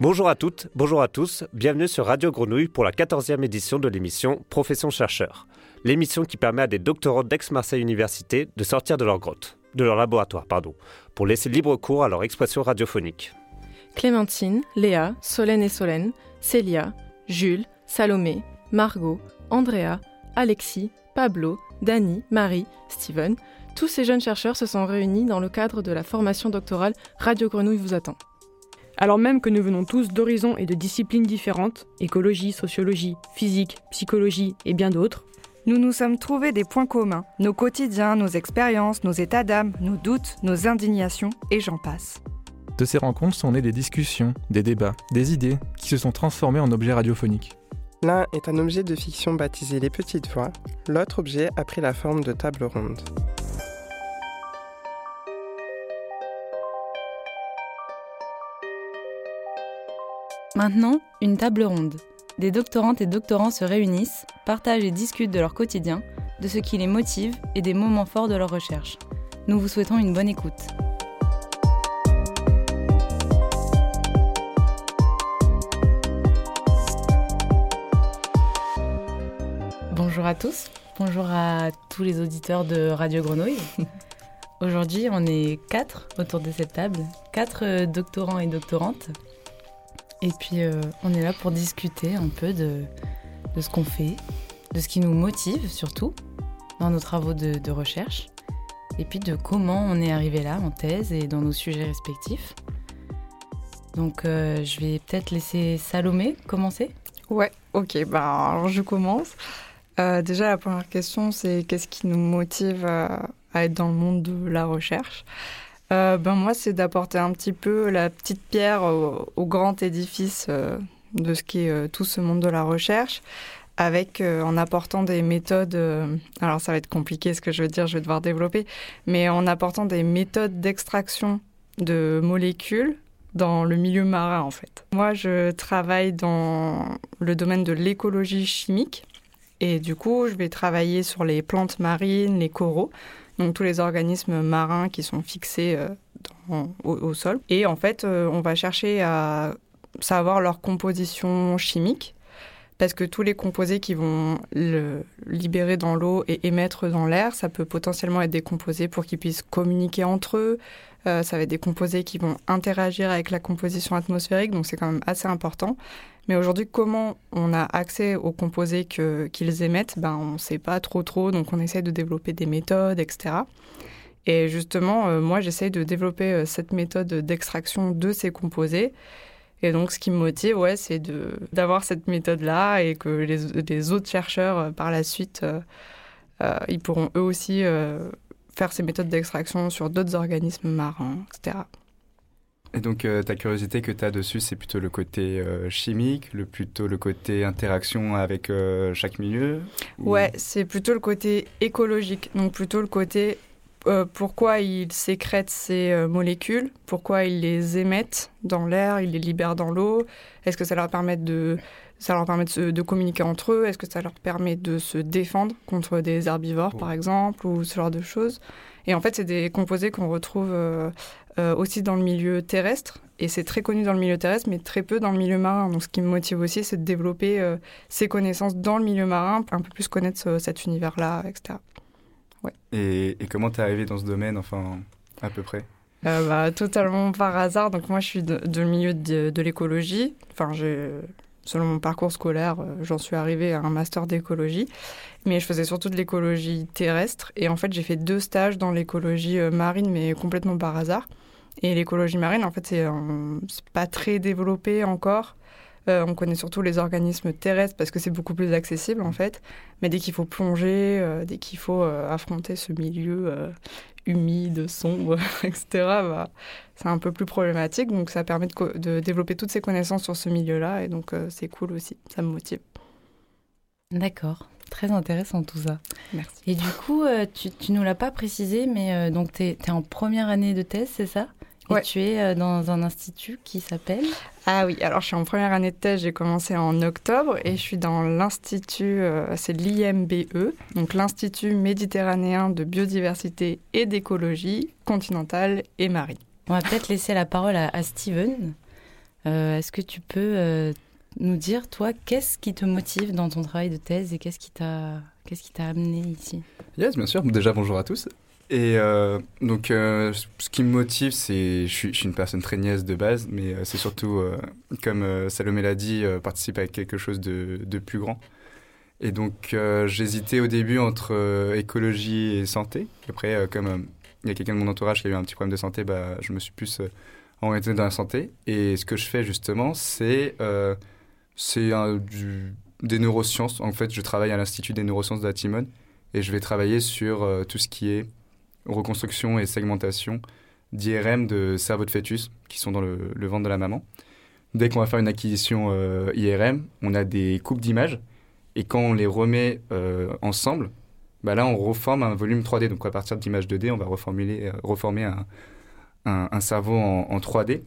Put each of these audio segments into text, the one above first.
Bonjour à toutes, bonjour à tous, bienvenue sur Radio Grenouille pour la 14e édition de l'émission Profession chercheur. L'émission qui permet à des doctorants d'Aix-Marseille Université de sortir de leur grotte, de leur laboratoire, pardon, pour laisser libre cours à leur expression radiophonique. Clémentine, Léa, Solène et Solène, Célia, Jules, Salomé, Margot, Andrea, Alexis, Pablo, Dany, Marie, Steven, tous ces jeunes chercheurs se sont réunis dans le cadre de la formation doctorale Radio Grenouille vous attend. Alors même que nous venons tous d'horizons et de disciplines différentes, écologie, sociologie, physique, psychologie et bien d'autres, nous nous sommes trouvés des points communs, nos quotidiens, nos expériences, nos états d'âme, nos doutes, nos indignations, et j'en passe. De ces rencontres sont nées des discussions, des débats, des idées qui se sont transformées en objets radiophoniques. L'un est un objet de fiction baptisé Les Petites Voix, l'autre objet a pris la forme de table ronde. Maintenant, une table ronde. Des doctorantes et doctorants se réunissent, partagent et discutent de leur quotidien, de ce qui les motive et des moments forts de leur recherche. Nous vous souhaitons une bonne écoute. Bonjour à tous, bonjour à tous les auditeurs de Radio Grenouille. Aujourd'hui, on est quatre autour de cette table, quatre doctorants et doctorantes et puis, euh, on est là pour discuter un peu de, ce qu'on fait, de ce qui nous motive surtout dans nos travaux de, recherche, et puis de comment on est arrivé là en thèse et dans nos sujets respectifs. Donc, euh, je vais peut-être laisser Salomé commencer. Ouais, ok, bah, alors je commence. Euh, déjà, la première question, c'est qu'est-ce qui nous motive à être dans le monde de la recherche? Euh, ben moi, c'est d'apporter un petit peu la petite pierre au, grand édifice euh, de ce qui est euh, tout ce monde de la recherche, avec en apportant des méthodes. alors, ça va être compliqué ce que je veux dire, je vais devoir développer, mais en apportant des méthodes d'extraction de molécules dans le milieu marin en fait. Moi, je travaille dans le domaine de l'écologie chimique et du coup, je vais travailler sur les plantes marines, les coraux donc tous les organismes marins qui sont fixés euh, au, sol. Et en fait, euh, on va chercher à savoir leur composition chimique, parce que tous les composés qui vont libérer dans l'eau et émettre dans l'air, ça peut potentiellement être des composés pour qu'ils puissent communiquer entre eux. Euh, ça va être des composés qui vont interagir avec la composition atmosphérique, donc c'est quand même assez important. Mais aujourd'hui, comment on a accès aux composés qu'ils émettent ben, On ne sait pas trop trop, donc on essaie de développer des méthodes, etc. Et justement, euh, moi, j'essaye de développer euh, cette méthode d'extraction de ces composés. Et donc, ce qui me motive, ouais, c'est d'avoir cette méthode-là et que les, autres chercheurs, euh, par la suite, ils pourront eux aussi faire ces méthodes d'extraction sur d'autres organismes marins, etc. Et donc, euh, ta curiosité que tu as dessus, c'est plutôt le côté euh, chimique, le, plutôt le côté interaction avec euh, chaque milieu Ouais, c'est plutôt le côté écologique. Donc, plutôt le côté pourquoi ils sécrètent ces molécules, pourquoi ils les émettent dans l'air, ils les libèrent dans l'eau. Est-ce que ça leur permet de, ça leur permet de, de communiquer entre eux? Est-ce que ça leur permet de se défendre contre des herbivores, par exemple, ou ce genre de choses? Et en fait, c'est des composés qu'on retrouve euh, aussi dans le milieu terrestre. Et c'est très connu dans le milieu terrestre, mais très peu dans le milieu marin. Donc ce qui me motive aussi, c'est de développer euh, ces connaissances dans le milieu marin, un peu plus connaître cet univers-là, etc. Ouais. Et, et comment t'es arrivé dans ce domaine, enfin, à peu près? Euh, bah, Totalement par hasard. Donc moi, je suis de, le milieu de, de l'écologie. Enfin, selon mon parcours scolaire, j'en suis arrivée à un master d'écologie. Mais je faisais surtout de l'écologie terrestre. Et en fait, j'ai fait deux stages dans l'écologie marine, mais complètement par hasard. Et l'écologie marine, en fait, c'est pas très développé encore. Euh, on connaît surtout les organismes terrestres parce que c'est beaucoup plus accessible en fait. Mais dès qu'il faut plonger, euh, dès qu'il faut euh, affronter ce milieu humide, sombre, etc., bah, c'est un peu plus problématique. Donc ça permet de, de, développer toutes ces connaissances sur ce milieu-là et donc c'est cool aussi, ça me motive. D'accord. Très intéressant tout ça. Merci. Et du coup, tu, tu nous l'as pas précisé, mais donc tu es, es, en première année de thèse, c'est ça? Et tu es euh, dans un institut qui s'appelle Ah oui, alors je suis en première année de thèse, j'ai commencé en octobre et je suis dans l'institut, euh, c'est l'IMBE, donc l'Institut méditerranéen de biodiversité et d'écologie continentale et marine. On va peut-être laisser la parole à, Steven. Est-ce que tu peux nous dire, toi, qu'est-ce qui te motive dans ton travail de thèse et qu'est-ce qui t'a qu'est-ce qui t'a amené ici? Yes, bien sûr. Déjà, bonjour à tous. Et euh, donc, euh, ce qui me motive, c'est. Je suis, je suis une personne très niaise de base, mais euh, c'est surtout, comme Salomé l'a dit, participer à quelque chose de, plus grand. Et donc, j'hésitais au début entre écologie et santé. Après, comme il y a quelqu'un de mon entourage qui a eu un petit problème de santé, bah, je me suis plus orienté dans la santé. Et ce que je fais justement, c'est c'est des neurosciences. En fait, je travaille à l'Institut des neurosciences de la Timone et je vais travailler sur tout ce qui est reconstruction et segmentation d'IRM de cerveau de fœtus qui sont dans le, ventre de la maman. Dès qu'on va faire une acquisition euh, IRM, on a des coupes d'images et quand on les remet euh, ensemble, bah là on reforme un volume 3D. Donc à partir d'images 2D, on va reformuler, euh, reformer un, cerveau en, 3D.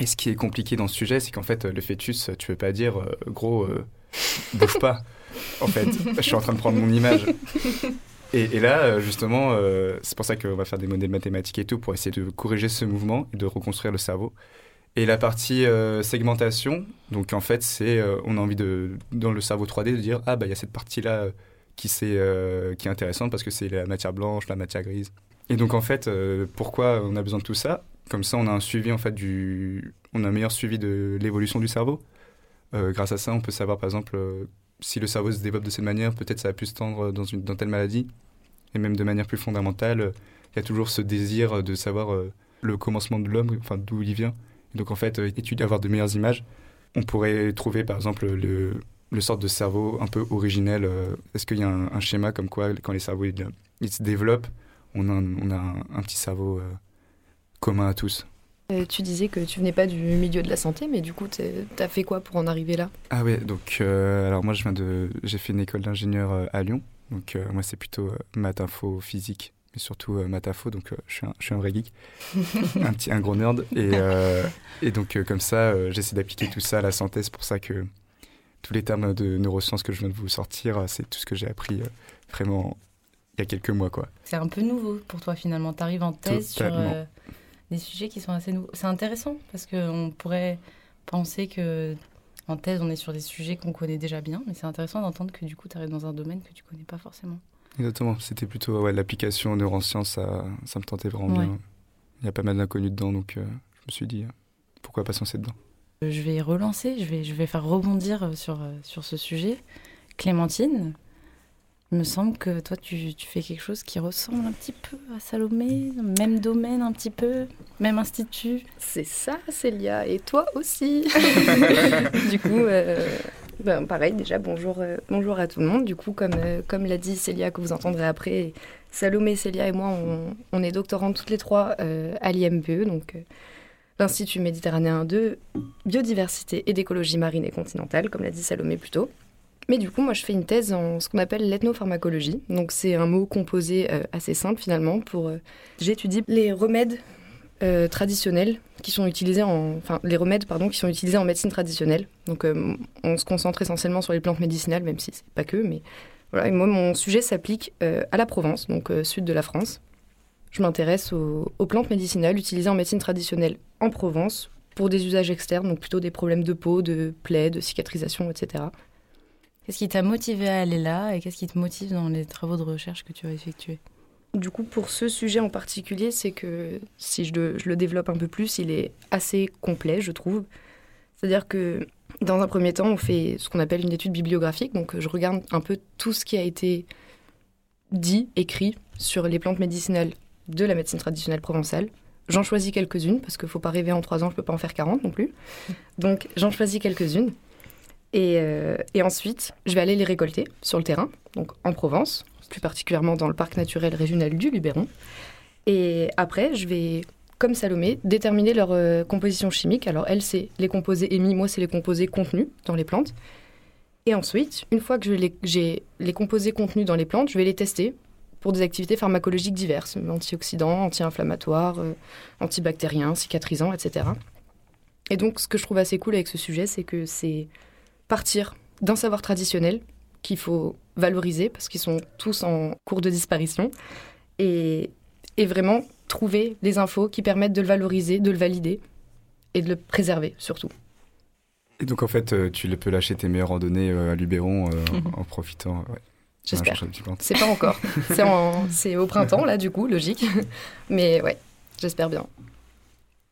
Et ce qui est compliqué dans ce sujet, c'est qu'en fait le fœtus, tu peux pas dire gros, bouge pas. En fait, je suis en train de prendre mon image. Et, là, euh, justement, euh, c'est pour ça qu'on va faire des modèles mathématiques et tout pour essayer de corriger ce mouvement et de reconstruire le cerveau. Et la partie euh, segmentation, donc en fait, c'est on a envie de dans le cerveau 3D de dire ah bah il y a cette partie là qui c'est qui est intéressante parce que c'est la matière blanche, la matière grise. Et donc en fait, pourquoi on a besoin de tout ça? Comme ça, on a un suivi en fait du, on a un meilleur suivi de l'évolution du cerveau. grâce à ça, on peut savoir par exemple si le cerveau se développe de cette manière, peut-être ça va plus se tendre dans, une, telle maladie. Et même de manière plus fondamentale, il y a toujours ce désir de savoir euh, le commencement de l'homme, enfin d'où il vient. donc en fait, euh, étudier, avoir de meilleures images. On pourrait trouver par exemple le, le sorte de cerveau un peu originel. Euh, est-ce qu'il y a un, schéma comme quoi, quand les cerveaux ils, se développent, on a un, petit cerveau commun à tous? Tu disais que tu venais pas du milieu de la santé, mais du coup, tu as fait quoi pour en arriver là? Ah ouais, donc euh, alors moi je viens de, j'ai fait une école d'ingénieur euh, à Lyon, donc euh, moi c'est plutôt math info physique, mais surtout math info, donc je suis, un, je, suis un, vrai geek, un petit, un gros nerd, et, et donc comme ça j'essaie d'appliquer tout ça à la santé, c'est pour ça que tous les termes de neurosciences que je viens de vous sortir, c'est tout ce que j'ai appris vraiment il y a quelques mois quoi. C'est un peu nouveau pour toi finalement, tu arrives en thèse sur des sujets qui sont assez nouveaux. C'est intéressant parce qu'on pourrait penser que en thèse, on est sur des sujets qu'on connaît déjà bien, mais c'est intéressant d'entendre que du coup, tu arrives dans un domaine que tu connais pas forcément. Exactement, c'était plutôt ouais, l'application neurosciences, ça, ça me tentait vraiment bien. Il y a pas mal d'inconnus dedans, donc euh, je me suis dit, euh, pourquoi pas se dedans Je vais relancer, je vais, je vais faire rebondir sur, euh, sur ce sujet. Clémentine, il me semble que toi, tu, tu, fais quelque chose qui ressemble un petit peu à Salomé, même domaine un petit peu, même institut. C'est ça, Célia, et toi aussi. du coup, euh, ben, pareil, déjà, bonjour, euh, bonjour à tout le monde. Du coup, comme, euh, comme l'a dit Célia, que vous entendrez après, Salomé, Célia et moi, on, on est doctorantes toutes les trois à l'IMPE, donc l'Institut méditerranéen de biodiversité et d'écologie marine et continentale, comme l'a dit Salomé plus tôt. Mais du coup, moi, je fais une thèse en ce qu'on appelle l'ethnopharmacologie. Donc, c'est un mot composé euh, assez simple finalement pour. Euh, j'étudie les remèdes euh, traditionnels qui sont utilisés en. Enfin, les remèdes, pardon, qui sont utilisés en médecine traditionnelle. Donc, on se concentre essentiellement sur les plantes médicinales, même si c'est pas que. Mais voilà. Et moi, mon sujet s'applique à la Provence, donc sud de la France. Je m'intéresse aux, aux plantes médicinales utilisées en médecine traditionnelle en Provence pour des usages externes, donc plutôt des problèmes de peau, de plaies, de cicatrisation, etc. Qu'est-ce qui t'a motivé à aller là et qu'est-ce qui te motive dans les travaux de recherche que tu as effectués? Du coup, pour ce sujet en particulier, c'est que si je, le développe un peu plus, il est assez complet, je trouve. C'est-à-dire que dans un premier temps, on fait ce qu'on appelle une étude bibliographique. Donc, je regarde un peu tout ce qui a été dit, écrit sur les plantes médicinales de la médecine traditionnelle provençale. J'en choisis quelques-unes, parce qu'il ne faut pas rêver en trois ans, je ne peux pas en faire 40 non plus. Donc, j'en choisis quelques-unes. Euh, et, ensuite, je vais aller les récolter sur le terrain, donc en Provence, plus particulièrement dans le parc naturel régional du Luberon. Et après, je vais, comme Salomé, déterminer leur euh, composition chimique. Alors, elle, c'est les composés émis, moi, c'est les composés contenus dans les plantes. Et ensuite, une fois que j'ai les composés contenus dans les plantes, je vais les tester pour des activités pharmacologiques diverses, antioxydants, anti-inflammatoires, euh, antibactériens, cicatrisants, etc. Et donc, ce que je trouve assez cool avec ce sujet, c'est que c'est partir d'un savoir traditionnel qu'il faut valoriser parce qu'ils sont tous en cours de disparition et, vraiment trouver des infos qui permettent de le valoriser, de le valider et de le préserver surtout. Et donc en fait, euh, tu peux lâcher tes meilleures randonnées euh, à Luberon euh, en profitant. ouais. J'espère. C'est pas encore. C'est en- c'est au printemps, là, du coup, logique. Mais ouais, j'espère bien.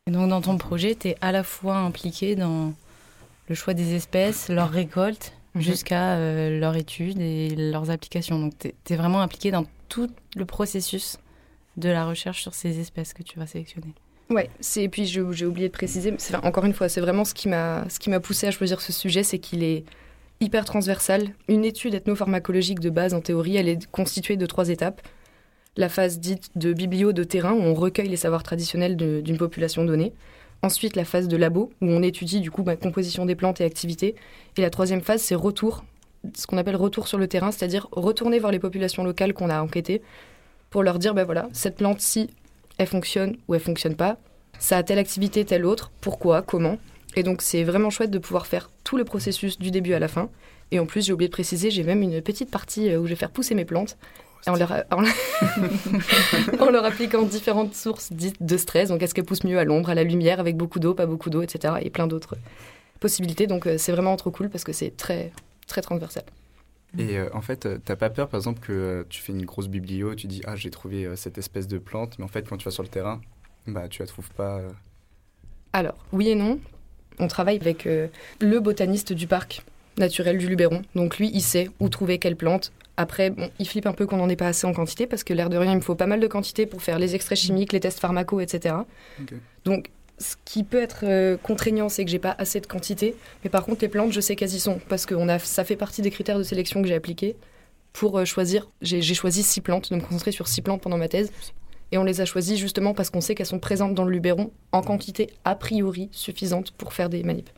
Et donc dans ton projet, tu es à la fois impliqué dans le choix des espèces, leur récolte, Mhm. jusqu'à euh, leur étude et leurs applications. Donc tu es, vraiment impliqué dans tout le processus de la recherche sur ces espèces que tu vas sélectionner. Ouais, c'est et puis j'ai oublié de préciser, mais c'est- enfin, encore une fois, c'est vraiment ce qui m'a ce qui m'a poussé à choisir ce sujet, c'est qu'il est hyper transversal. Une étude ethnopharmacologique de base en théorie, elle est constituée de trois étapes. La phase dite de biblio de terrain où on recueille les savoirs traditionnels d'une population donnée. Ensuite, la phase de labo où on étudie du coup la composition des plantes et activités. Et la troisième phase, c'est retour, ce qu'on appelle retour sur le terrain, c'est-à-dire retourner voir les populations locales qu'on a enquêtées pour leur dire, ben voilà, cette plante-ci, elle fonctionne ou elle fonctionne pas. Ça a telle activité, telle autre. Pourquoi Comment Et donc, c'est vraiment chouette de pouvoir faire tout le processus du début à la fin. Et en plus, j'ai oublié de préciser, j'ai même une petite partie euh, où je vais faire pousser mes plantes. En, leur, en, en leur appliquant différentes sources dites de stress. Donc, est-ce qu'elles poussent mieux à l'ombre, à la lumière, avec beaucoup d'eau, pas beaucoup d'eau, etc. Et plein d'autres possibilités. Donc, euh, c'est vraiment trop cool parce que c'est très, très transversal. Et euh, en fait, t'as pas peur, par exemple, que euh, tu fais une grosse biblio, tu dis ah j'ai trouvé euh, cette espèce de plante, mais en fait quand tu vas sur le terrain, bah tu la trouves pas. Alors, oui et non. On travaille avec le botaniste du parc naturel du Luberon. Donc lui, il sait où trouver quelle plante. Après, bon, il flippe un peu qu'on n'en ait pas assez en quantité parce que l'air de rien, il me faut pas mal de quantité pour faire les extraits chimiques, les tests pharmacaux, etc. Donc, ce qui peut être euh, contraignant, c'est que j'ai pas assez de quantité. Mais par contre, les plantes, je sais qu'elles y sont parce que on a, ça fait partie des critères de sélection que j'ai appliqués pour euh, choisir. J'ai j'ai choisi six plantes, de me concentrer sur six plantes pendant ma thèse. Et on les a choisies justement parce qu'on sait qu'elles sont présentes dans le Luberon en quantité a priori suffisante pour faire des manips.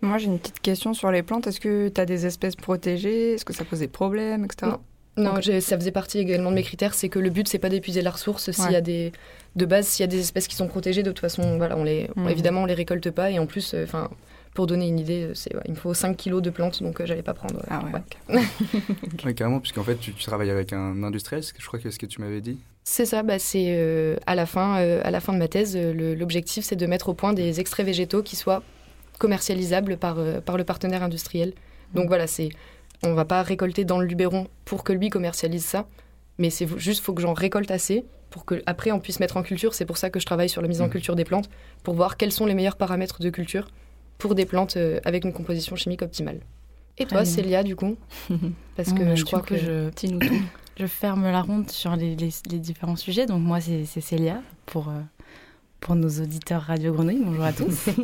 Moi, j'ai une petite question sur les plantes. Est-ce que tu as des espèces protégées? Est-ce que ça pose des problèmes, etc. Non. Non, ça faisait partie également de mes critères, c'est que le but c'est pas d'épuiser la ressource. S'il Ouais. y a des, de base, s'il y a des espèces qui sont protégées, de toute façon, voilà, on les, Mhm. évidemment, on les récolte pas. Et en plus, euh, enfin, pour donner une idée, euh, c'est, ouais, il me faut 5 kilos de plantes, donc euh, j'allais pas prendre. euh, Ah ouais, ouais. ok. Ouais, carrément, puisqu'en fait tu, tu travailles avec un industriel, je crois que c'est ce que tu m'avais dit. C'est ça, bah, c'est euh, à, la fin, euh, à la fin de ma thèse, l'objectif c'est de mettre au point des extraits végétaux qui soient commercialisables par, euh, par le partenaire industriel. Donc voilà, c'est, on va pas récolter dans le Luberon pour que lui commercialise ça, mais c'est juste faut que j'en récolte assez pour que après on puisse mettre en culture. C'est pour ça que je travaille sur la mise en Mhm. culture des plantes pour voir quels sont les meilleurs paramètres de culture pour des plantes euh, avec une composition chimique optimale. Et Très toi, bien. Célia, du coup? Parce que Bon, bah, je crois que je, je ferme la ronde sur les, les- les différents sujets. Donc moi, c'est c'est Célia pour, euh, pour nos auditeurs Radio Grenouille. Bonjour à tous.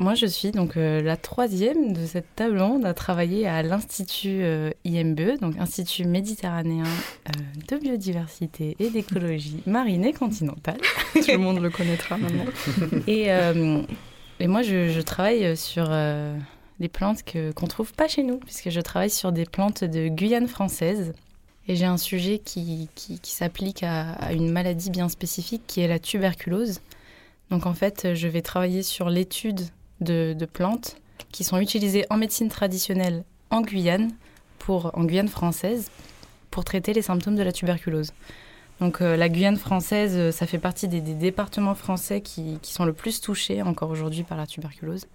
moi, je suis donc euh, la troisième de cette table ronde à travailler à l'Institut euh, IMBE, donc Institut méditerranéen euh, de biodiversité et d'écologie marine et continentale. Tout le monde le connaîtra maintenant. Et, euh, et moi, je, je travaille sur des plantes que, qu'on trouve pas chez nous, puisque je travaille sur des plantes de Guyane française. Et j'ai un sujet qui, qui, qui s'applique à, à une maladie bien spécifique, qui est la tuberculose. Donc en fait, je vais travailler sur l'étude de, plantes qui sont utilisées en médecine traditionnelle en Guyane, pour, en Guyane française, pour traiter les symptômes de la tuberculose. Donc euh, la Guyane française, euh, ça fait partie des, départements français qui, sont le plus touchés encore aujourd'hui par la tuberculose.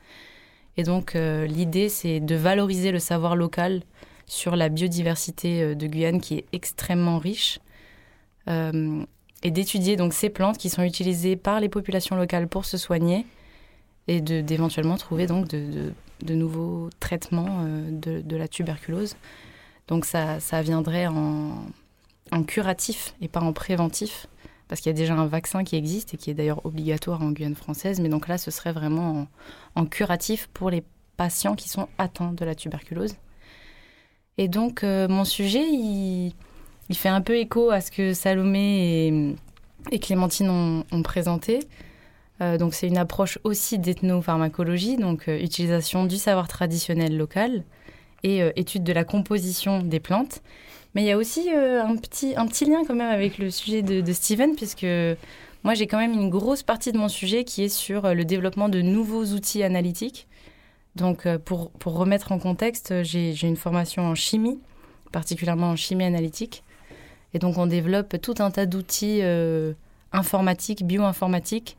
Et donc euh, l'idée, c'est de valoriser le savoir local sur la biodiversité de Guyane qui est extrêmement riche et d'étudier donc ces plantes qui sont utilisées par les populations locales pour se soigner et d'éventuellement trouver donc de, nouveaux traitements euh, de, la tuberculose. Donc ça, ça viendrait en, curatif et pas en préventif, parce qu'il y a déjà un vaccin qui existe et qui est d'ailleurs obligatoire en Guyane française, mais donc là, ce serait vraiment en, curatif pour les patients qui sont atteints de la tuberculose. Et donc, euh, mon sujet, il, fait un peu écho à ce que Salomé et, Clémentine ont présenté. Euh, donc, c'est une approche aussi d'ethnopharmacologie, donc euh, utilisation du savoir traditionnel local et euh, étude de la composition des plantes. Mais il y a aussi un, petit, un petit lien quand même avec le sujet de, Steven, puisque moi j'ai quand même une grosse partie de mon sujet qui est sur le développement de nouveaux outils analytiques. Donc pour, pour remettre en contexte, j'ai une formation en chimie, particulièrement en chimie analytique. Et donc on développe tout un tas d'outils informatiques, bioinformatiques,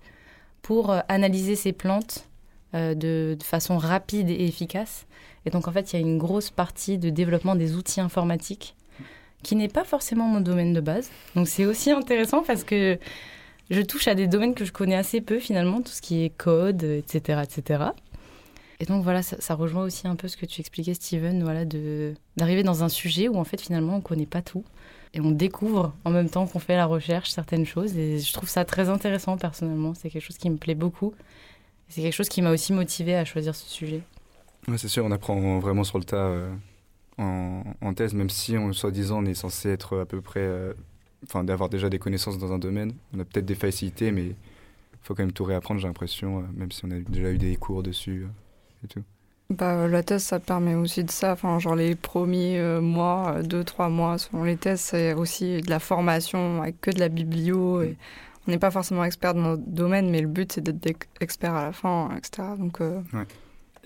pour euh, analyser ces plantes euh, de, façon rapide et efficace. Et donc en fait, il y a une grosse partie de développement des outils informatiques qui n'est pas forcément mon domaine de base. Donc c'est aussi intéressant parce que je touche à des domaines que je connais assez peu finalement, tout ce qui est code, etc. etc. Et donc voilà, ça, ça rejoint aussi un peu ce que tu expliquais, Steven, voilà, d'arriver dans un sujet où en fait finalement on ne connaît pas tout. Et on découvre en même temps qu'on fait la recherche certaines choses. Et je trouve ça très intéressant personnellement. C'est quelque chose qui me plaît beaucoup. C'est quelque chose qui m'a aussi motivé à choisir ce sujet. Ouais, c'est sûr, on apprend vraiment sur le tas euh, en, en thèse, même si, on, soi-disant, on est censé être à peu près. euh, Enfin, d'avoir déjà des connaissances dans un domaine. On a peut-être des facilités, mais il faut quand même tout réapprendre, j'ai l'impression, euh, même si on a déjà eu des cours dessus et tout. Bah, la thèse, ça permet aussi de ça. Enfin, genre les premiers euh, mois, euh, deux, trois mois, selon les thèses, c'est aussi de la formation avec que de la biblio. Et on n'est pas forcément expert dans notre domaine, mais le but, c'est d'être ex- expert à la fin, etc. Donc, euh,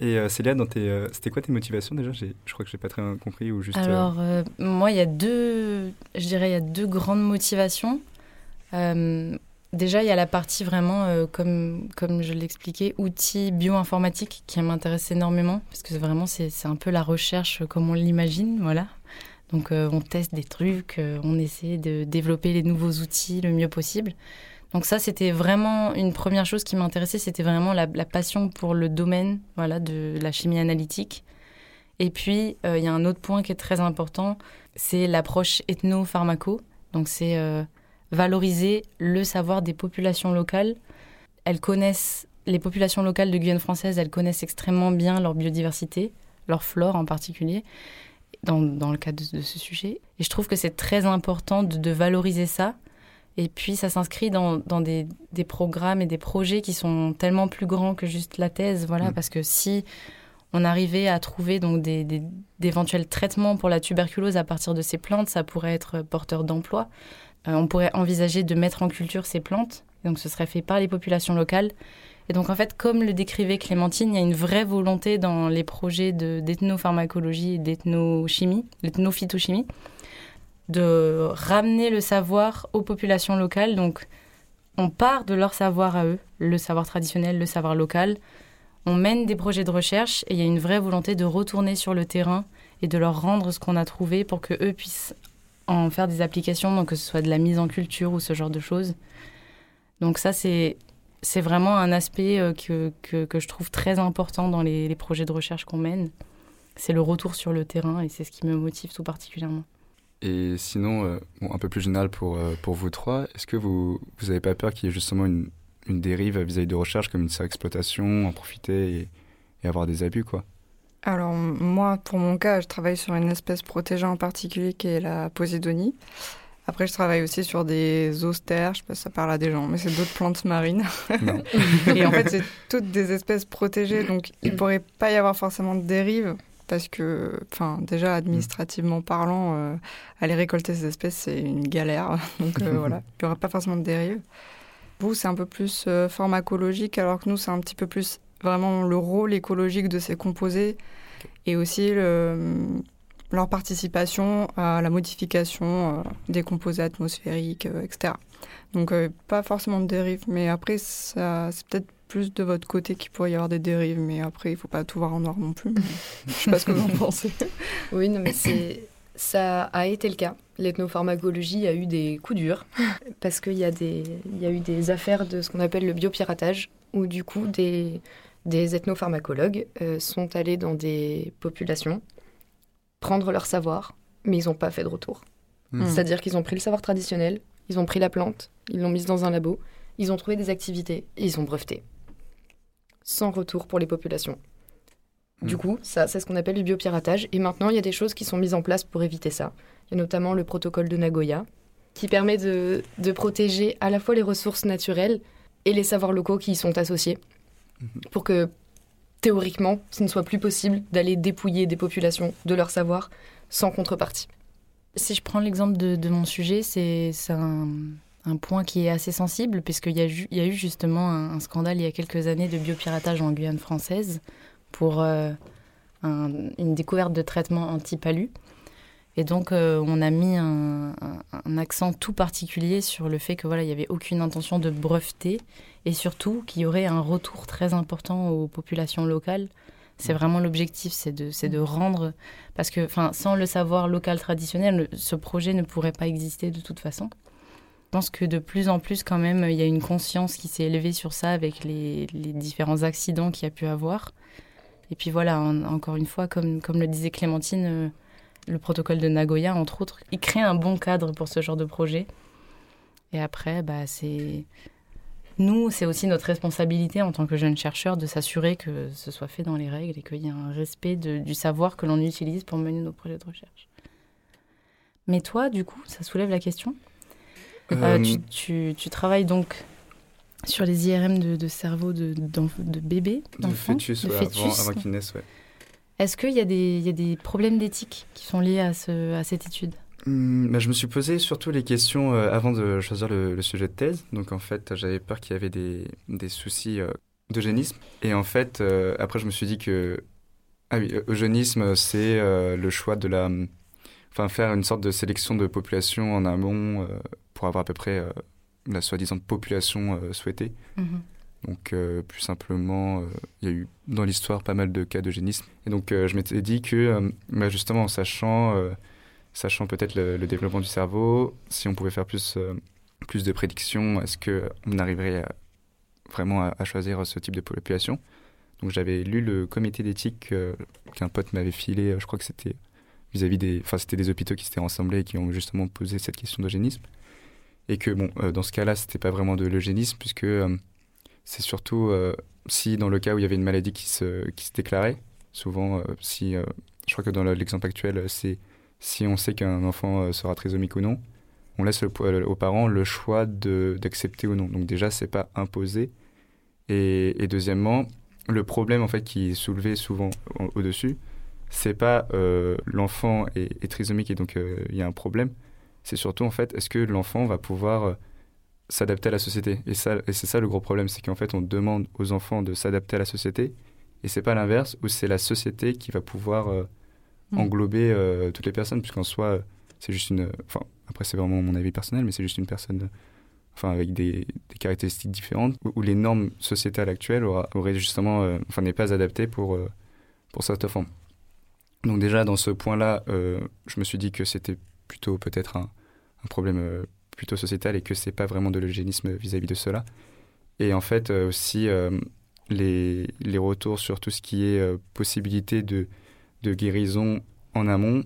Et euh, Célia, dans tes, euh, c'était quoi tes motivations déjà? J'ai- Je crois que j'ai pas très bien compris ou juste. Alors, euh, moi, il y a deux, je dirais, il y a deux grandes motivations. Euh, déjà, il y a la partie vraiment, euh, comme, comme je l'expliquais, outils bioinformatiques qui m'intéresse énormément, parce que vraiment, c'est un peu la recherche comme on l'imagine, voilà. Donc, euh, on teste des trucs, euh, on essaie de développer les nouveaux outils le mieux possible. Donc ça, c'était vraiment une première chose qui m'intéressait, c'était vraiment la, passion pour le domaine, voilà, de la chimie analytique. Et puis, euh, il y a un autre point qui est très important, c'est l'approche ethno-pharmaco. Donc, c'est euh, valoriser le savoir des populations locales. Elles connaissent, les populations locales de Guyane française, elles connaissent extrêmement bien leur biodiversité, leur flore en particulier, dans, dans le cadre de, de ce sujet. Et je trouve que c'est très important de, de valoriser ça. Et puis, ça s'inscrit dans, dans des, des programmes et des projets qui sont tellement plus grands que juste la thèse. Voilà, Mm. parce que si on arrivait à trouver donc des, des- d'éventuels traitements pour la tuberculose à partir de ces plantes, ça pourrait être porteur d'emploi. Euh, on pourrait envisager de mettre en culture ces plantes, donc ce serait fait par les populations locales. Et donc en fait, comme le décrivait Clémentine, il y a une vraie volonté dans les projets de, d'ethnopharmacologie et d'ethnochimie, l'ethnophytochimie, de ramener le savoir aux populations locales. Donc on part de leur savoir à eux, le savoir traditionnel, le savoir local. On mène des projets de recherche et il y a une vraie volonté de retourner sur le terrain et de leur rendre ce qu'on a trouvé pour que eux puissent en faire des applications, donc que ce soit de la mise en culture ou ce genre de choses. Donc ça, c'est c'est vraiment un aspect euh, que, que, je trouve très important dans les, projets de recherche qu'on mène. C'est le retour sur le terrain et c'est ce qui me motive tout particulièrement. Et sinon, euh, bon, un peu plus général pour, euh, pour vous trois, est-ce que vous vous avez pas peur qu'il y ait justement une, une dérive vis-à-vis de recherche, comme une surexploitation, en profiter et, et avoir des abus, quoi? Alors moi, pour mon cas, je travaille sur une espèce protégée en particulier qui est la Posidonie. Après, je travaille aussi sur des austères, je sais pas si ça parle à des gens, mais c'est d'autres plantes marines. Non. Et en fait, c'est toutes des espèces protégées, donc il pourrait pas y avoir forcément de dérive. Parce que, enfin, déjà administrativement parlant, euh, aller récolter ces espèces, c'est une galère. Donc euh, voilà, il n'y aura pas forcément de dérive. Vous, c'est un peu plus euh, pharmacologique, alors que nous, c'est un petit peu plus vraiment le rôle écologique de ces composés et aussi le- leur participation à la modification euh, des composés atmosphériques, euh, etc. Donc, euh, pas forcément de dérive, mais après, ça, c'est peut-être plus de votre côté qu'il pourrait y avoir des dérives, mais après, il faut pas tout voir en noir non plus. Je sais pas ce que vous en pensez. Oui, non, mais c'est ça a été le cas. L'ethnopharmacologie a eu des coups durs parce qu'il y, a des- il y a eu des affaires de ce qu'on appelle le biopiratage, où du coup des, des ethnopharmacologues euh, sont allés dans des populations prendre leur savoir, mais ils n'ont pas fait de retour. Mm. C'est-à-dire qu'ils ont pris le savoir traditionnel, ils ont pris la plante, ils l'ont mise dans un labo, ils ont trouvé des activités et ils ont breveté. Sans retour pour les populations. Du Mm. coup, ça, c'est ce qu'on appelle le biopiratage. Et maintenant, il y a des choses qui sont mises en place pour éviter ça. Il y a notamment le protocole de Nagoya, qui permet de, de protéger à la fois les ressources naturelles et les savoirs locaux qui y sont associés, pour que théoriquement, ce ne soit plus possible d'aller dépouiller des populations de leur savoir sans contrepartie. Si je prends l'exemple de, mon sujet, c'est un, point qui est assez sensible, puisqu'il y, y a eu justement un, scandale il y a quelques années de biopiratage en Guyane française pour euh, un- une découverte de traitement anti-palu. Et donc, euh, on a mis un, un, accent tout particulier sur le fait que voilà, il n'y avait aucune intention de breveter et surtout qu'il y aurait un retour très important aux populations locales. C'est vraiment l'objectif, c'est de, c'est de rendre. Parce que sans le savoir local traditionnel, ce projet ne pourrait pas exister de toute façon. Je pense que de plus en plus, quand même, il y a une conscience qui s'est élevée sur ça avec les, les différents accidents qu'il y a pu avoir. Et puis voilà, encore une fois, comme, comme le disait Clémentine, euh, le protocole de Nagoya, entre autres, il crée un bon cadre pour ce genre de projet. Et après, bah, c'est nous, c'est aussi notre responsabilité en tant que jeunes chercheurs de s'assurer que ce soit fait dans les règles et qu'il y ait un respect du savoir que l'on utilise pour mener nos projets de recherche. Mais toi, du coup, ça soulève la question. Euh, euh, tu, travailles donc sur les IRM de, cerveau de, de bébés, d'enfants De fœtus, avant, qu'ils naissent, ouais. Est-ce qu'il y, a des problèmes d'éthique qui sont liés à, ce, à cette étude? Bah, Je me suis posé surtout les questions euh, avant de choisir le, sujet de thèse. Donc en fait, j'avais peur qu'il y avait des, des soucis d'eugénisme. Et en fait, après, je me suis dit que ah oui, eugénisme, c'est le choix de la... Enfin, faire une sorte de sélection de population en amont pour avoir à peu près euh, la soi-disant population euh, souhaitée. Mhm. Donc, euh, plus simplement, il y a eu dans l'histoire pas mal de cas d'eugénisme. Et donc, je m'étais dit que, bah, justement, en sachant, sachant peut-être le, développement du cerveau, si on pouvait faire plus, plus de prédictions, est-ce qu'on arriverait vraiment à, choisir ce type de population? Donc, j'avais lu le comité d'éthique qu'un pote m'avait filé, je crois que c'était vis-à-vis des. Enfin, c'était des hôpitaux qui s'étaient rassemblés et qui ont justement posé cette question d'eugénisme et que bon, euh, dans ce cas-là, c'était pas vraiment de l'eugénisme puisque euh, c'est surtout euh, si dans le cas où il y avait une maladie qui se, qui se déclarait, souvent si, je crois que dans l'exemple actuel, c'est si on sait qu'un enfant sera trisomique ou non, on laisse aux parents le choix d'accepter ou non. Donc déjà, c'est pas imposé. Et, deuxièmement, le problème en fait qui est soulevé souvent au-dessus, c'est pas l'enfant est, trisomique et donc il y a un problème, c'est surtout en fait, est-ce que l'enfant va pouvoir euh, s'adapter à la société Et, ça, et c'est ça le gros problème, c'est qu'en fait on demande aux enfants de s'adapter à la société, et c'est pas l'inverse, où c'est la société qui va pouvoir euh, mm. englober euh, toutes les personnes, puisqu'en soi, c'est juste une... Enfin, après c'est vraiment mon avis personnel, mais c'est juste une personne enfin, avec des, caractéristiques différentes, où, les normes sociétales actuelles auraient justement... enfin, n'est pas adaptées pour, pour cette enfant. Donc déjà, dans ce point-là, je me suis dit que c'était plutôt peut-être un, un problème euh, plutôt sociétal et que c'est pas vraiment de l'eugénisme vis-à-vis de cela. Et en fait euh, aussi euh, les, les, retours sur tout ce qui est possibilité de, de guérison en amont,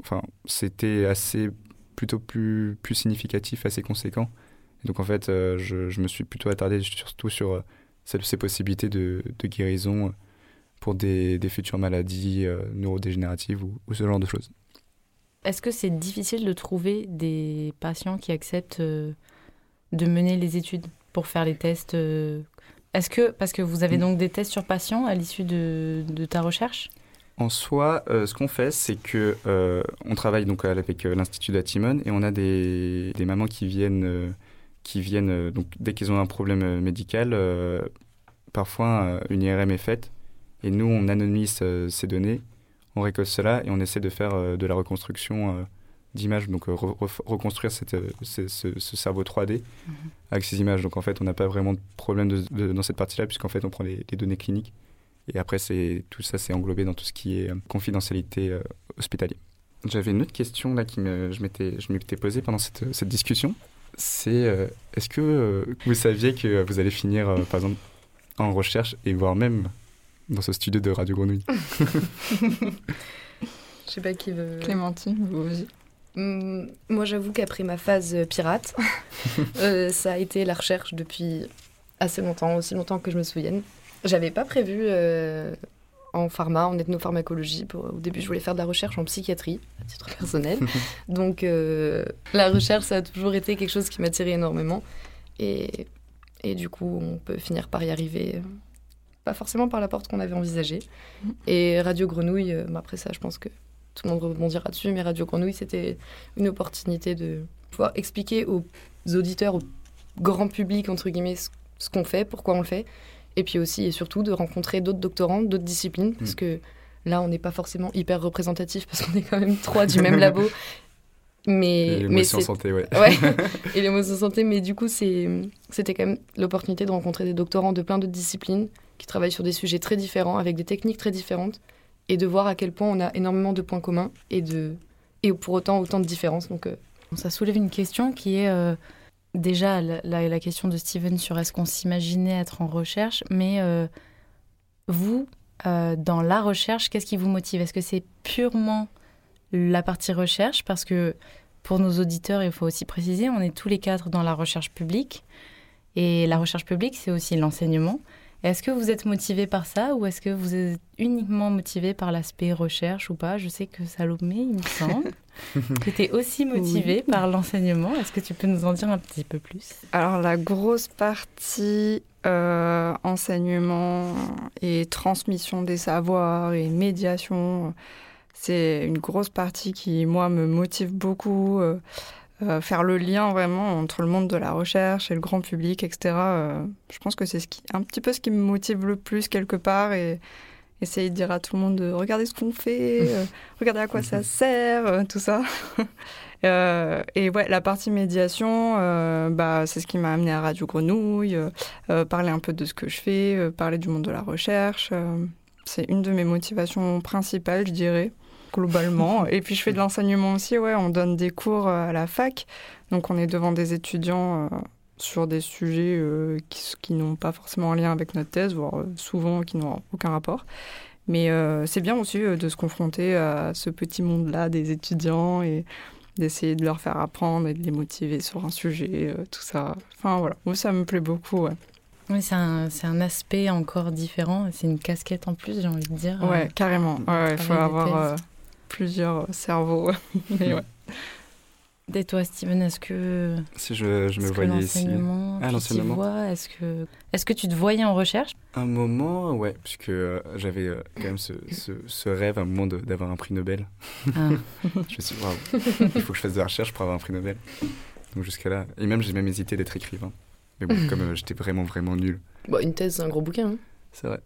enfin c'était assez plutôt plus, plus significatif, assez conséquent. Donc en fait je, je, me suis plutôt attardé surtout sur ces possibilités de, de guérison pour des, des, futures maladies neurodégénératives ou ce genre de choses. Est-ce que c'est difficile de trouver des patients qui acceptent euh, de mener les études pour faire les tests euh, Est-ce que, parce que vous avez mm. donc des tests sur patients à l'issue de, ta recherche? En soi, euh, ce qu'on fait, c'est que on travaille donc avec l'institut d'Atimon et on a des, des, mamans qui viennent, qui viennent donc dès qu'ils ont un problème médical, parfois une IRM est faite et nous on anonymise ces données on récolte cela et on essaie de faire euh, de la reconstruction euh, d'images, donc euh, reconstruire cette, ce, cerveau 3D mhm. avec ces images. Donc en fait, on n'a pas vraiment de problème dans cette partie-là, puisqu'en fait, on prend les, données cliniques. Et après, c'est tout ça, c'est englobé dans tout ce qui est confidentialité hospitalière. J'avais une autre question là qui me, je m'étais, je m'étais posée pendant cette, cette discussion. C'est est-ce que vous saviez que vous allez finir, par exemple, en recherche et voire même dans ce studio de Radio Grenouille Je sais pas qui veut. Clémentine, vous aussi. Hum, moi, j'avoue qu'après ma phase pirate, euh, ça a été la recherche depuis assez longtemps, aussi longtemps que je me souvienne. J'avais pas prévu euh, en pharma, en ethnopharmacologie. Pour, au début, je voulais faire de la recherche en psychiatrie, à titre personnel. Donc, euh, la recherche, ça a toujours été quelque chose qui m'attirait énormément. Et, et du coup, on peut finir par y arriver pas forcément par la porte qu'on avait envisagée. Mm. Et Radio Grenouille, euh, bah, après ça, je pense que tout le monde rebondira dessus, mais Radio Grenouille, c'était une opportunité de pouvoir expliquer aux auditeurs, au grand public, entre guillemets, ce, qu'on fait, pourquoi on le fait, et puis aussi et surtout de rencontrer d'autres doctorants, d'autres disciplines, parce mm. que Là, on n'est pas forcément hyper représentatif parce qu'on est quand même trois du même labo. Mais, Et mais l'émotion c'est- santé, ouais. Ouais, et l'émotion santé. Mais du coup, c'est- c'était quand même l'opportunité de rencontrer des doctorants de plein d'autres disciplines qui travaillent sur des sujets très différents, avec des techniques très différentes, et de voir à quel point on a énormément de points communs et, de, et pour autant autant de différences. Donc, euh, Ça soulève une question qui est euh, déjà la, question de Steven sur est-ce qu'on s'imaginait être en recherche, mais euh, vous, euh, dans la recherche, qu'est-ce qui vous motive? Est-ce que c'est purement la partie recherche? Parce que pour nos auditeurs, il faut aussi préciser, on est tous les quatre dans la recherche publique, et la recherche publique, c'est aussi l'enseignement. Est-ce que vous êtes motivé par ça ou est-ce que vous êtes uniquement motivé par l'aspect recherche ou pas? Je sais que Salomé, il me semble, que tu es aussi motivé par l'enseignement. Est-ce que tu peux nous en dire un petit peu plus? Alors la grosse partie euh, enseignement et transmission des savoirs et médiation, c'est une grosse partie qui, moi, me motive beaucoup. euh, faire le lien vraiment entre le monde de la recherche et le grand public, etc. euh, je pense que c'est ce qui, un petit peu ce qui me motive le plus quelque part et essayer de dire à tout le monde de regarder ce qu'on fait, euh, regardez à quoi ça sert, euh, tout ça. Euh, et ouais, la partie médiation, euh, bah, c'est ce qui m'a amené à Radio Grenouille, euh, euh, parler un peu de ce que je fais, euh, parler du monde de la recherche. euh, c'est une de mes motivations principales, je dirais, globalement. et puis je fais de l'enseignement aussi, ouais, on donne des cours euh, à la fac, donc on est devant des étudiants. euh, sur des sujets euh, qui, qui n'ont pas forcément un lien avec notre thèse, voire euh, souvent qui n'ont aucun rapport. Mais euh, c'est bien aussi de se confronter à ce petit monde-là des étudiants et d'essayer de leur faire apprendre et de les motiver sur un sujet, tout ça. Enfin voilà, moi ça me plaît beaucoup. Ouais, Oui, c'est un, un aspect encore différent. C'est une casquette en plus, j'ai envie de dire. ouais carrément. Il faut avoir plusieurs cerveaux. Mais ouais. Et toi, Steven, est-ce que, Si je, je me voyais ici. Ah, l'enseignement. vois Est-ce que, est-ce que tu te voyais en recherche? Un moment, ouais, puisque euh, j'avais euh, quand même ce, ce, ce rêve, à un moment, de- d'avoir un prix Nobel. Ah. je me suis dit, waouh, il faut que je fasse de la recherche pour avoir un prix Nobel. Donc jusqu'à là. Et même, j'ai même hésité d'être écrivain. Mais bon, comme euh, j'étais vraiment, vraiment nul. bon, une thèse, c'est un gros bouquin. hein. C'est vrai.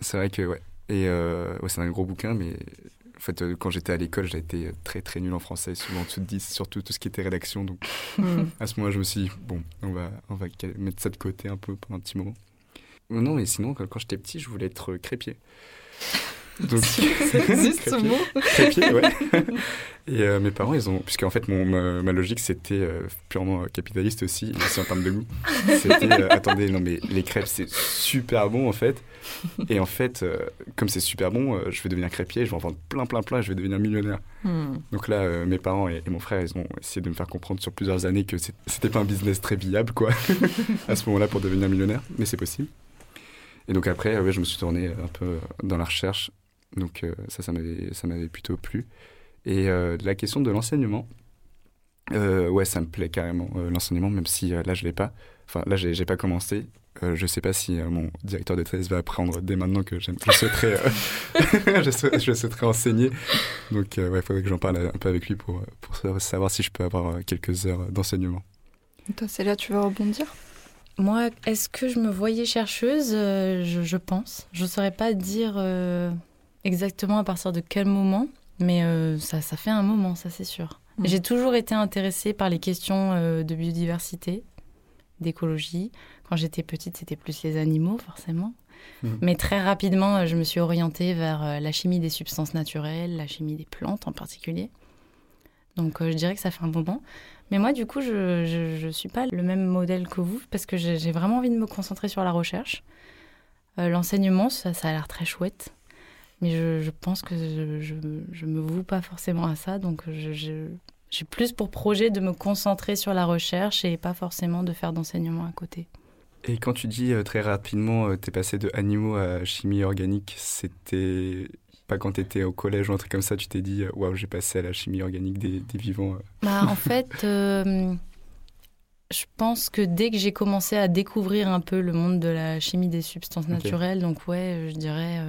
C'est vrai que, ouais. Et euh, ouais, c'est un gros bouquin, mais fait, euh, quand j'étais à l'école, j'ai été très, très nul en français, souvent en dessous de 10, surtout tout ce qui était rédaction. Donc Hmm. à ce moment-là, je me suis dit, bon, on va, on va cal- mettre ça de côté un peu pendant un petit moment. Non, mais sinon, quand, quand j'étais petit, je voulais être euh, crépier. Donc, Ça existe ce mot Crépier, ouais. Et euh, mes parents, ils ont. Puisqu'en fait, mon, ma, ma logique, c'était euh, purement capitaliste aussi, aussi en termes de goût. C'était, euh, attendez, non, mais les crêpes, c'est super bon, en fait. Et en fait, euh, comme c'est super bon, je vais devenir crépier, je vais en vendre plein, plein, plein, je vais devenir millionnaire. Hmm. Donc là, mes parents et, et mon frère, ils ont essayé de me faire comprendre sur plusieurs années que c'était pas un business très viable, quoi, à ce moment-là, pour devenir millionnaire, mais c'est possible. Et donc après, ouais, je me suis tourné un peu dans la recherche. Donc euh, ça, ça m'avait, ça m'avait plutôt plu. Et euh, la question de l'enseignement, euh, ouais, ça me plaît carrément, euh, l'enseignement, même si euh, là, je l'ai pas. Enfin, là, j'ai, j'ai pas commencé. Euh, je sais pas si euh, mon directeur de thèse va apprendre dès maintenant que j'aime- je souhaiterais, euh, je, souhaiterais, je souhaiterais enseigner. Donc, euh, ouais, il faudrait que j'en parle un peu avec lui pour, pour sa- savoir si je peux avoir quelques heures d'enseignement. Et Toi, Célia, tu veux rebondir? Moi, est-ce que je me voyais chercheuse? Euh, je, je pense. Je ne saurais pas dire euh, exactement à partir de quel moment, mais euh, ça, ça fait un moment, ça c'est sûr. Mm. J'ai toujours été intéressée par les questions euh, de biodiversité, d'écologie. Quand j'étais petite, c'était plus les animaux, forcément. Mhm. Mais très rapidement, je me suis orientée vers euh, la chimie des substances naturelles, la chimie des plantes en particulier. Donc euh, je dirais que ça fait un moment. Mais moi, du coup, je ne suis pas le même modèle que vous parce que j'ai j'ai vraiment envie de me concentrer sur la recherche. Euh, L'enseignement, ça, ça a l'air très chouette. Mais je, je pense que je ne me voue pas forcément à ça. Donc je- j'ai plus pour projet de me concentrer sur la recherche et pas forcément de faire d'enseignement à côté. Et quand tu dis euh, très rapidement, euh, t'es passé de animaux à chimie organique, c'était pas quand t'étais au collège ou un truc comme ça, tu t'es dit, euh, waouh, j'ai passé à la chimie organique des, des vivants. euh. Bah, en fait, euh, je pense que dès que j'ai commencé à découvrir un peu le monde de la chimie des substances naturelles, donc ouais, je dirais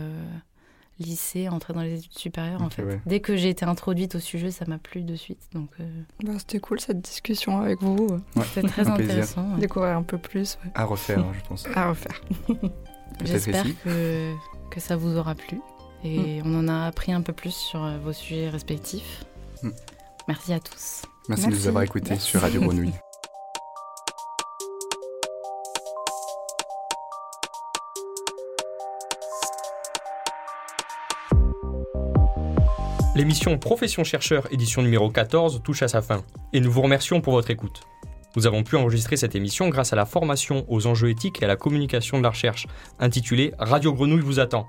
lycée, entrer dans les études supérieures, en fait. ouais. Dès que j'ai été introduite au sujet, ça m'a plu de suite. Donc euh, Bah, C'était cool cette discussion avec vous. Ouais, c'était très intéressant. ouais. Découvrir un peu plus, À refaire, hein, je pense. à refaire. J'espère que, que ça vous aura plu. et on en a appris un peu plus sur euh, vos sujets respectifs. Mm. Merci à tous. Merci, de nous avoir écoutés sur Radio Grenouille. L'émission Profession chercheur édition numéro 14 touche à sa fin et nous vous remercions pour votre écoute. Nous avons pu enregistrer cette émission grâce à la formation aux enjeux éthiques et à la communication de la recherche intitulée Radio Grenouille vous attend.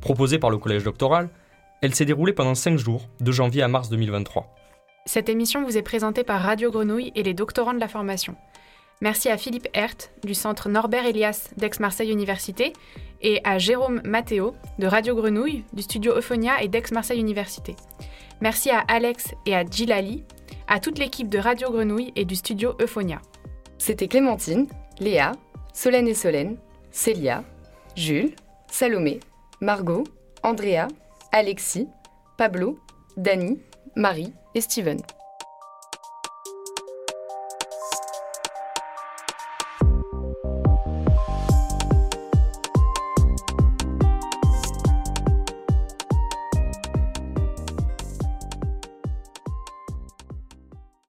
Proposée par le collège doctoral, elle s'est déroulée pendant 5 jours, de janvier à mars 2023. Cette émission vous est présentée par Radio Grenouille et les doctorants de la formation. Merci à Philippe Hert du centre Norbert Elias d'Aix-Marseille Université et à Jérôme Matteo de Radio Grenouille du studio Euphonia et d'Aix-Marseille Université. Merci à Alex et à Gilali, à toute l'équipe de Radio Grenouille et du studio Euphonia. C'était Clémentine, Léa, Solène et Solène, Célia, Jules, Salomé, Margot, Andrea, Alexis, Pablo, Dany, Marie et Steven.